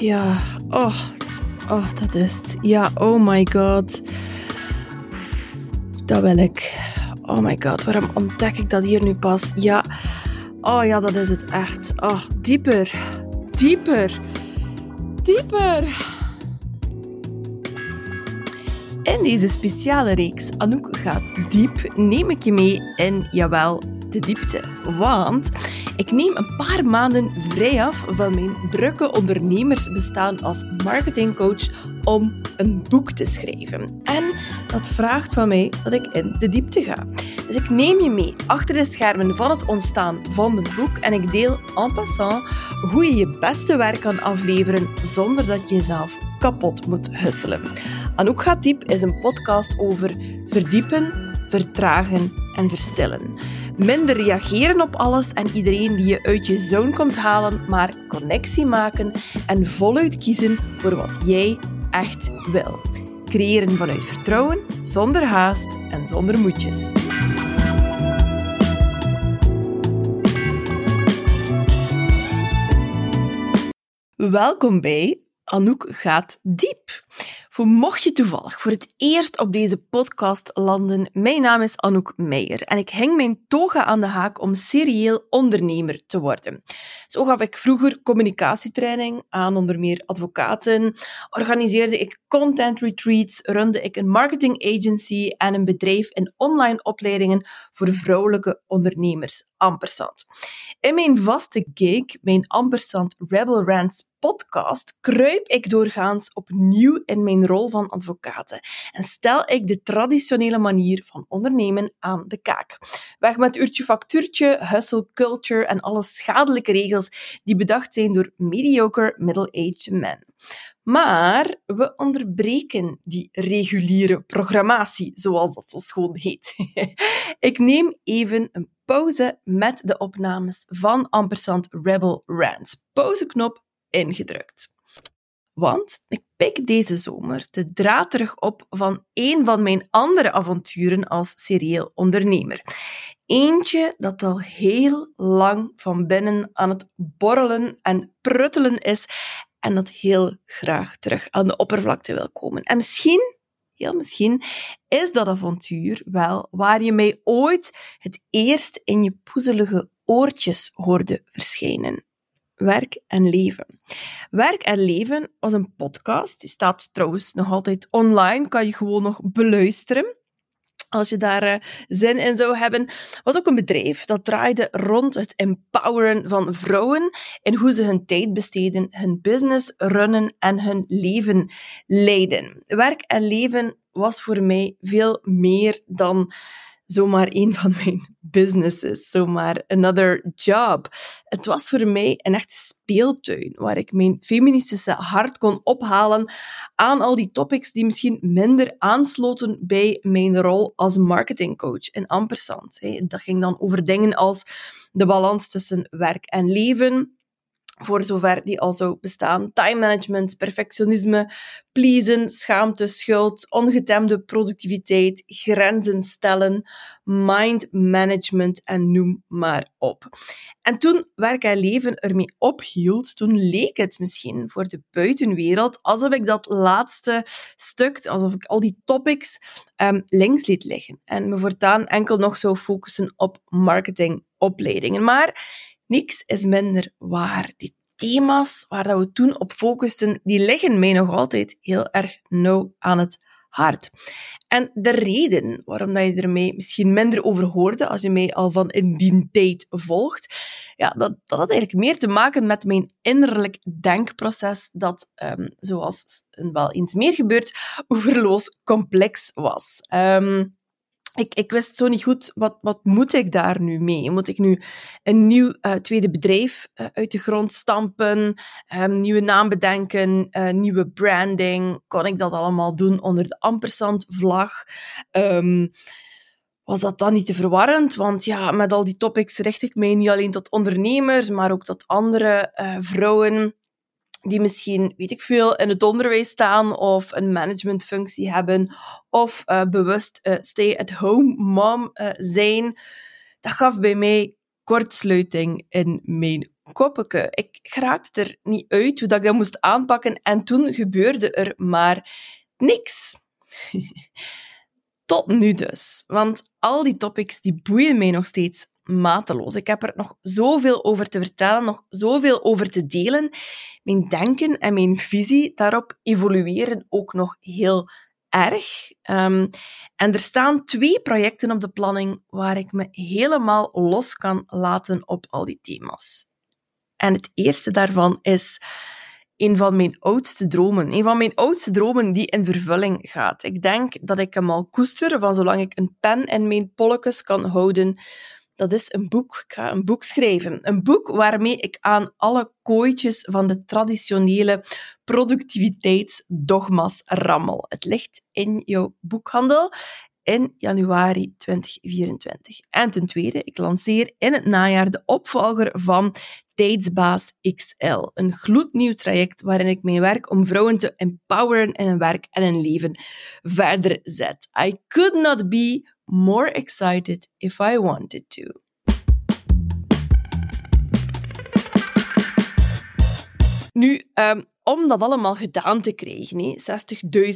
ja. Oh, oh, dat is het. Ja, oh my god. Dat wil ik. Oh my god, waarom ontdek ik dat hier nu pas? Ja. Oh ja, dat is het echt. Oh, dieper. Dieper. Dieper. In deze speciale reeks Anouk gaat diep neem ik je mee in, jawel, de diepte. Want ik neem een paar maanden vrij af van mijn drukke ondernemersbestaan als marketingcoach om een boek te schrijven. En dat vraagt van mij dat ik in de diepte ga. Dus ik neem je mee achter de schermen van het ontstaan van mijn boek en ik deel en passant hoe je je beste werk kan afleveren zonder dat je jezelf kapot moet husselen. Anouk gaat diep is een podcast over verdiepen, vertragen en verstillen. Minder reageren op alles en iedereen die je uit je zone komt halen, maar connectie maken en voluit kiezen voor wat jij echt wil. Creëren vanuit vertrouwen, zonder haast en zonder moedjes. Welkom bij Anouk gaat diep. Voor mocht je toevallig voor het eerst op deze podcast landen, mijn naam is Anouk Meijer en ik hing mijn toga aan de haak om serieel ondernemer te worden. Zo gaf ik vroeger communicatietraining aan onder meer advocaten, organiseerde ik content retreats, runde ik een marketing agency en een bedrijf in online opleidingen voor vrouwelijke ondernemers, ampersand. In mijn vaste gig, mijn ampersand Rebel Rants podcast kruip ik doorgaans opnieuw in mijn rol van advocaten en stel ik de traditionele manier van ondernemen aan de kaak. Weg met uurtje factuurtje, hustle culture en alle schadelijke regels die bedacht zijn door mediocre middle-aged men. Maar we onderbreken die reguliere programmatie, zoals dat zo schoon heet. ik neem even een pauze met de opnames van Ampersand Rebel Rants. Pauzeknop ingedrukt. Want ik pik deze zomer de draad terug op van een van mijn andere avonturen als serieel ondernemer. Eentje dat al heel lang van binnen aan het borrelen en pruttelen is en dat heel graag terug aan de oppervlakte wil komen. En misschien, heel misschien, is dat avontuur wel waar je mij ooit het eerst in je poezelige oortjes hoorde verschijnen werk en leven. Werk en leven was een podcast. Die staat trouwens nog altijd online. Kan je gewoon nog beluisteren. Als je daar uh, zin in zou hebben, was ook een bedrijf dat draaide rond het empoweren van vrouwen en hoe ze hun tijd besteden, hun business runnen en hun leven leiden. Werk en leven was voor mij veel meer dan zomaar een van mijn businesses, zomaar another job. Het was voor mij een echte speeltuin waar ik mijn feministische hart kon ophalen aan al die topics die misschien minder aansloten bij mijn rol als marketingcoach in ampersand. Dat ging dan over dingen als de balans tussen werk en leven, voor zover die al zou bestaan. Time management, perfectionisme, pleasen, schaamte, schuld, ongetemde productiviteit, grenzen stellen, mind management en noem maar op. En toen werk en leven ermee ophield, toen leek het misschien voor de buitenwereld alsof ik dat laatste stuk, alsof ik al die topics um, links liet liggen en me voortaan enkel nog zou focussen op marketingopleidingen. Maar niks is minder waar. Die thema's waar dat we toen op focusten, die liggen mij nog altijd heel erg nauw aan het hart. En de reden waarom dat je ermee misschien minder over hoorde, als je mij al van in die tijd volgt, ja, dat, dat had eigenlijk meer te maken met mijn innerlijk denkproces, dat, um, zoals wel eens meer gebeurt, overloos complex was. Um, ik, ik wist zo niet goed, wat, wat moet ik daar nu mee? Moet ik nu een nieuw uh, tweede bedrijf uh, uit de grond stampen, um, nieuwe naam bedenken, uh, nieuwe branding? Kon ik dat allemaal doen onder de ampersand-vlag? Um, was dat dan niet te verwarrend? Want ja, met al die topics richt ik mij niet alleen tot ondernemers, maar ook tot andere vrouwen die misschien, weet ik veel, in het onderwijs staan of een managementfunctie hebben of uh, bewust uh, stay-at-home mom uh, zijn. Dat gaf bij mij kortsluiting in mijn koppeke. Ik geraakte er niet uit hoe dat ik dat moest aanpakken en toen gebeurde er maar niks. Tot nu dus. Want al die topics die boeien mij nog steeds mateloos. Ik heb er nog zoveel over te vertellen, nog zoveel over te delen. Mijn denken en mijn visie daarop evolueren ook nog heel erg. Um, en er staan twee projecten op de planning waar ik me helemaal los kan laten op al die thema's. En het eerste daarvan is een van mijn oudste dromen. Een van mijn oudste dromen die in vervulling gaat. Ik denk dat ik hem al koester van zolang ik een pen in mijn polletjes kan houden. Dat is een boek. Ik ga een boek schrijven. Een boek waarmee ik aan alle kooitjes van de traditionele productiviteitsdogma's rammel. Het ligt in jouw boekhandel in januari 2024. En ten tweede, ik lanceer in het najaar de opvolger van Tijdsbaas XL. Een gloednieuw traject waarin ik mijn werk om vrouwen te empoweren in hun werk en hun leven verder zet. I could not be more excited if I wanted to. Nu, um, om dat allemaal gedaan te krijgen.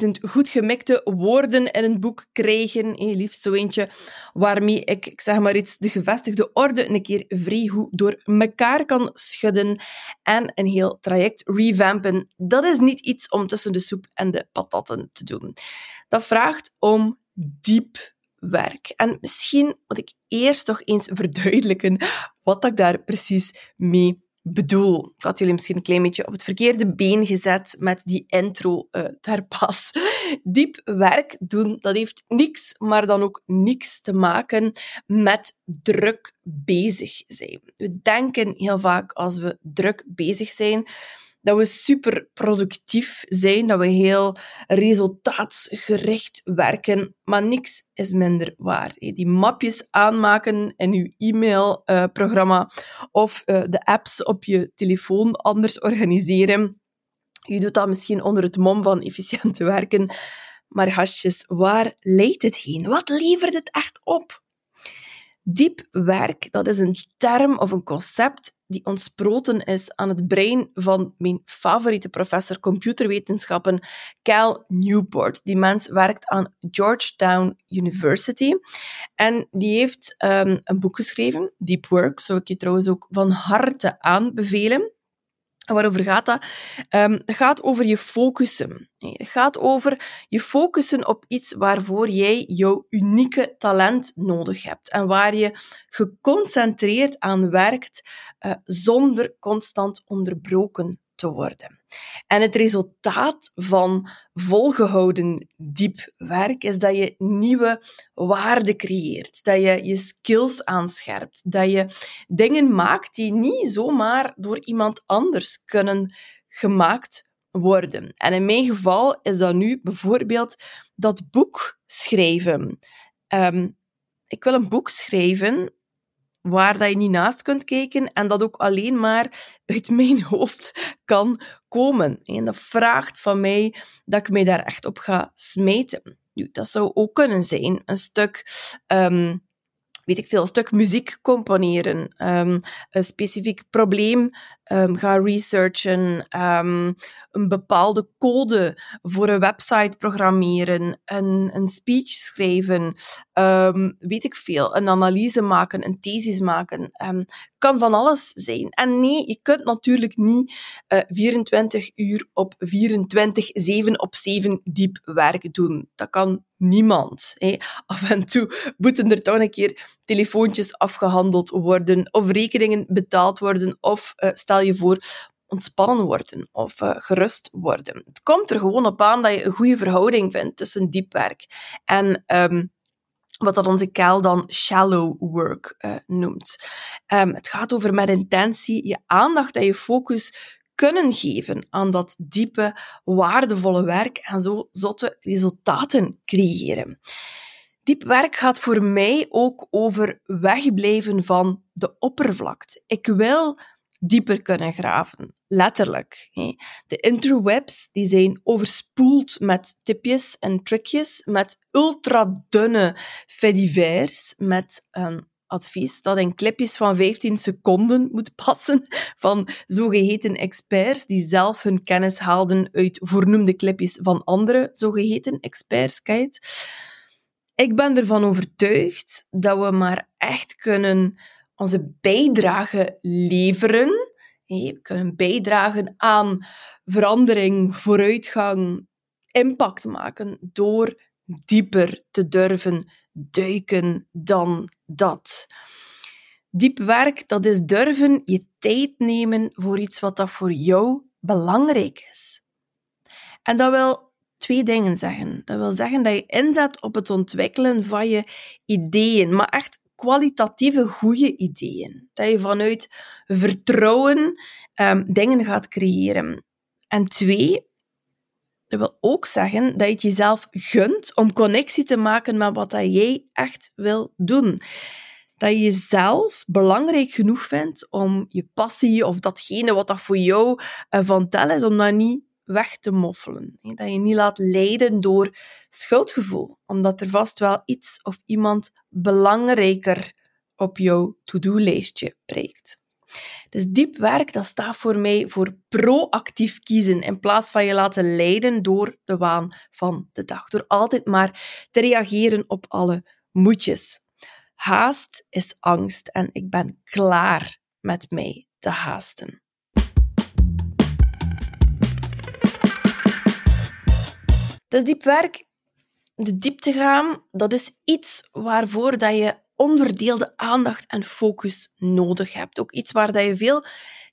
60.000 goed gemikte woorden in een boek krijgen. Hé, liefst zo eentje waarmee ik, ik zeg maar iets, de gevestigde orde een keer vrij goed door elkaar kan schudden en een heel traject revampen. Dat is niet iets om tussen de soep en de patatten te doen. Dat vraagt om diep werk. En misschien moet ik eerst toch eens verduidelijken wat ik daar precies mee bedoel. Ik had jullie misschien een klein beetje op het verkeerde been gezet met die intro uh, pas. Diep werk doen, dat heeft niks, maar dan ook niks te maken met druk bezig zijn. We denken heel vaak als we druk bezig zijn, dat we super productief zijn, dat we heel resultaatsgericht werken, maar niks is minder waar. Die mapjes aanmaken in je e-mailprogramma of eh, de apps op je telefoon anders organiseren. Je doet dat misschien onder het mom van efficiënt werken, maar gastjes, waar leidt het heen? Wat levert het echt op? Diep werk, dat is een term of een concept die ontsproten is aan het brein van mijn favoriete professor computerwetenschappen, Cal Newport. Die mens werkt aan Georgetown University en die heeft um, een boek geschreven, Deep Work, zou ik je trouwens ook van harte aanbevelen. Waarover gaat dat? Um, het gaat over je focussen. Het gaat over je focussen op iets waarvoor jij jouw unieke talent nodig hebt en waar je geconcentreerd aan werkt uh, zonder constant onderbroken te worden. En het resultaat van volgehouden diep werk is dat je nieuwe waarde creëert, dat je je skills aanscherpt, dat je dingen maakt die niet zomaar door iemand anders kunnen gemaakt worden. En in mijn geval is dat nu bijvoorbeeld dat boek schrijven. Um, ik wil een boek schrijven waar dat je niet naast kunt kijken en dat ook alleen maar uit mijn hoofd kan komen. En dat vraagt van mij dat ik mij daar echt op ga smijten. Nu, dat zou ook kunnen zijn een stuk um, weet ik veel, een stuk muziek componeren, um, een specifiek probleem ehm, gaan researchen, um, een bepaalde code voor een website programmeren, een, een speech schrijven, weet ik veel, een analyse maken, een thesis maken. kan van alles zijn. En nee, je kunt natuurlijk niet uh, eh, 24 uur op 24, 7 op 7 diep werk doen. Dat kan niemand. Af en toe moeten er toch een keer telefoontjes afgehandeld worden, of rekeningen betaald worden, of uh, stel je voor, ontspannen worden of uh, gerust worden. Het komt er gewoon op aan dat je een goede verhouding vindt tussen diep werk en um, wat dat onze Kel dan shallow work uh, noemt. Um, het gaat over met intentie je aandacht en je focus kunnen geven aan dat diepe, waardevolle werk en zo zotte resultaten creëren. Diep werk gaat voor mij ook over wegblijven van de oppervlakte. Ik wil dieper kunnen graven, letterlijk. De interwebs die zijn overspoeld met tipjes en trickjes, met ultra dunne fedivers, met um, advies dat in clipjes van 15 seconden moet passen van zogeheten experts die zelf hun kennis haalden uit voornoemde clipjes van andere zogeheten experts. Ik ben ervan overtuigd dat we maar echt kunnen onze bijdrage leveren. We kunnen bijdragen aan verandering, vooruitgang, impact maken door dieper te durven duiken dan dat. Diep werk, dat is durven je tijd nemen voor iets wat dat voor jou belangrijk is. En dat wil twee dingen zeggen. Dat wil zeggen dat je inzet op het ontwikkelen van je ideeën, maar echt kwalitatieve goede ideeën. Dat je vanuit vertrouwen um, dingen gaat creëren. En twee, dat wil ook zeggen dat je het jezelf gunt om connectie te maken met wat jij echt wil doen. Dat je jezelf belangrijk genoeg vindt om je passie of datgene wat dat voor jou uh, van tel is, om dat niet weg te moffelen. Dat je niet laat leiden door schuldgevoel, omdat er vast wel iets of iemand belangrijker op jouw to-do-lijstje prijkt. Dus diep werk, dat staat voor mij voor proactief kiezen in plaats van je laten leiden door de waan van de dag. Door altijd maar te reageren op alle moedjes. Haast is angst en ik ben klaar met mij te haasten. Dus diep werk, de diepte gaan, dat is iets waarvoor dat je onverdeelde aandacht en focus nodig hebt. Ook iets waar dat je veel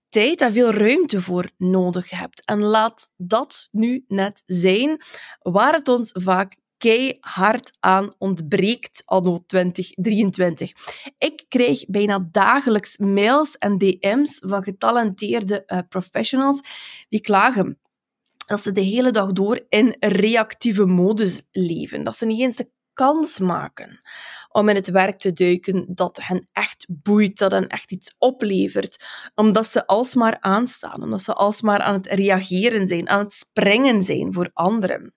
tijd en veel ruimte voor nodig hebt. En laat dat nu net zijn waar het ons vaak keihard aan ontbreekt anno 2023. Ik krijg bijna dagelijks mails en DM's van getalenteerde uh, professionals die klagen dat ze de hele dag door in reactieve modus leven. Dat ze niet eens de kans maken om in het werk te duiken dat hen echt boeit, dat hen echt iets oplevert. Omdat ze alsmaar aanstaan, omdat ze alsmaar aan het reageren zijn, aan het springen zijn voor anderen.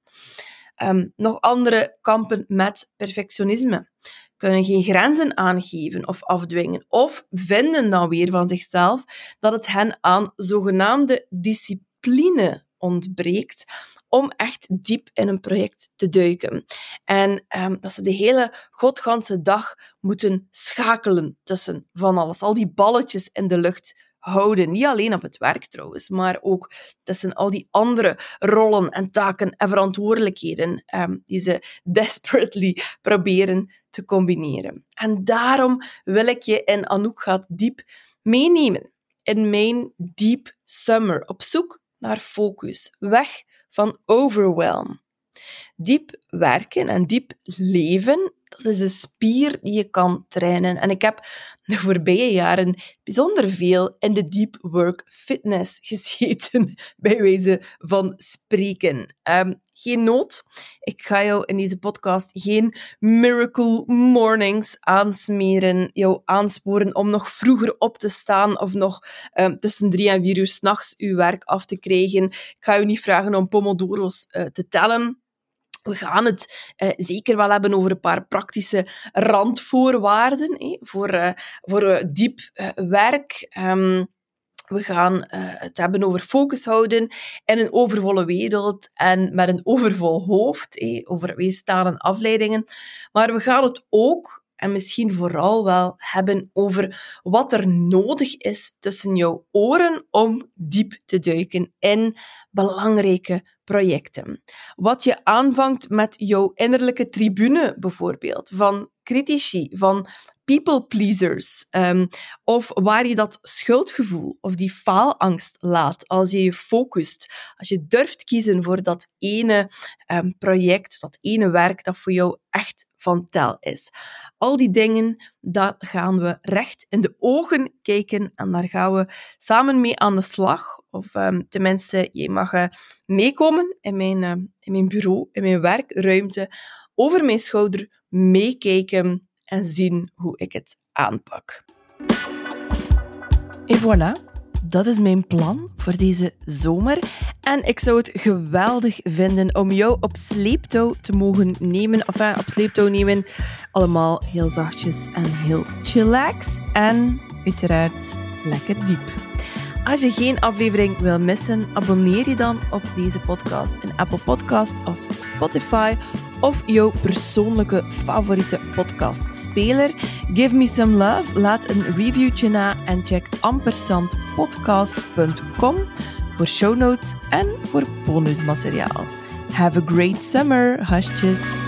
Um, nog andere kampen met perfectionisme kunnen geen grenzen aangeven of afdwingen, of vinden dan weer van zichzelf dat het hen aan zogenaamde discipline ontbreekt om echt diep in een project te duiken. En um, dat ze de hele godganse dag moeten schakelen tussen van alles. Al die balletjes in de lucht houden. Niet alleen op het werk trouwens, maar ook tussen al die andere rollen en taken en verantwoordelijkheden um, die ze desperately proberen te combineren. En daarom wil ik je in Anouk gaat diep meenemen in mijn Deep Summer op zoek naar focus, weg van overwhelm. Diep werken en diep leven, dat is een spier die je kan trainen. En ik heb de voorbije jaren bijzonder veel in de deep work fitness gezeten, bij wijze van spreken. Um, geen nood. Ik ga jou in deze podcast geen miracle mornings aansmeren, jou aansporen om nog vroeger op te staan of nog um, tussen drie en vier uur s'nachts uw werk af te krijgen. Ik ga je niet vragen om pomodoro's uh, te tellen. We gaan het uh, zeker wel hebben over een paar praktische randvoorwaarden eh, voor, uh, voor diep werk. Um, we gaan het hebben over focus houden in een overvolle wereld en met een overvol hoofd, eh, over weerstalen afleidingen. Maar we gaan het ook en misschien vooral wel hebben over wat er nodig is tussen jouw oren om diep te duiken in belangrijke projecten. Wat je aanvangt met jouw innerlijke tribune bijvoorbeeld, van critici, van people pleasers, um, of waar je dat schuldgevoel of die faalangst laat als je je focust, als je durft kiezen voor dat ene um, project, dat ene werk dat voor jou echt van tel is. Al die dingen, daar gaan we recht in de ogen kijken en daar gaan we samen mee aan de slag. Of um, tenminste, je mag uh, meekomen in mijn, uh, in mijn bureau, in mijn werkruimte, over mijn schouder meekijken en zien hoe ik het aanpak. Et voilà, dat is mijn plan voor deze zomer. En ik zou het geweldig vinden om jou op sleeptouw te mogen nemen. Enfin, op sleeptouw nemen. Allemaal heel zachtjes en heel chillax. En uiteraard lekker diep. Als je geen aflevering wil missen, abonneer je dan op deze podcast in Apple Podcast of Spotify of jouw persoonlijke favoriete podcastspeler. Give me some love, laat een reviewtje na en check ampersandpodcast.com voor show notes en voor bonusmateriaal. Have a great summer, hasjes!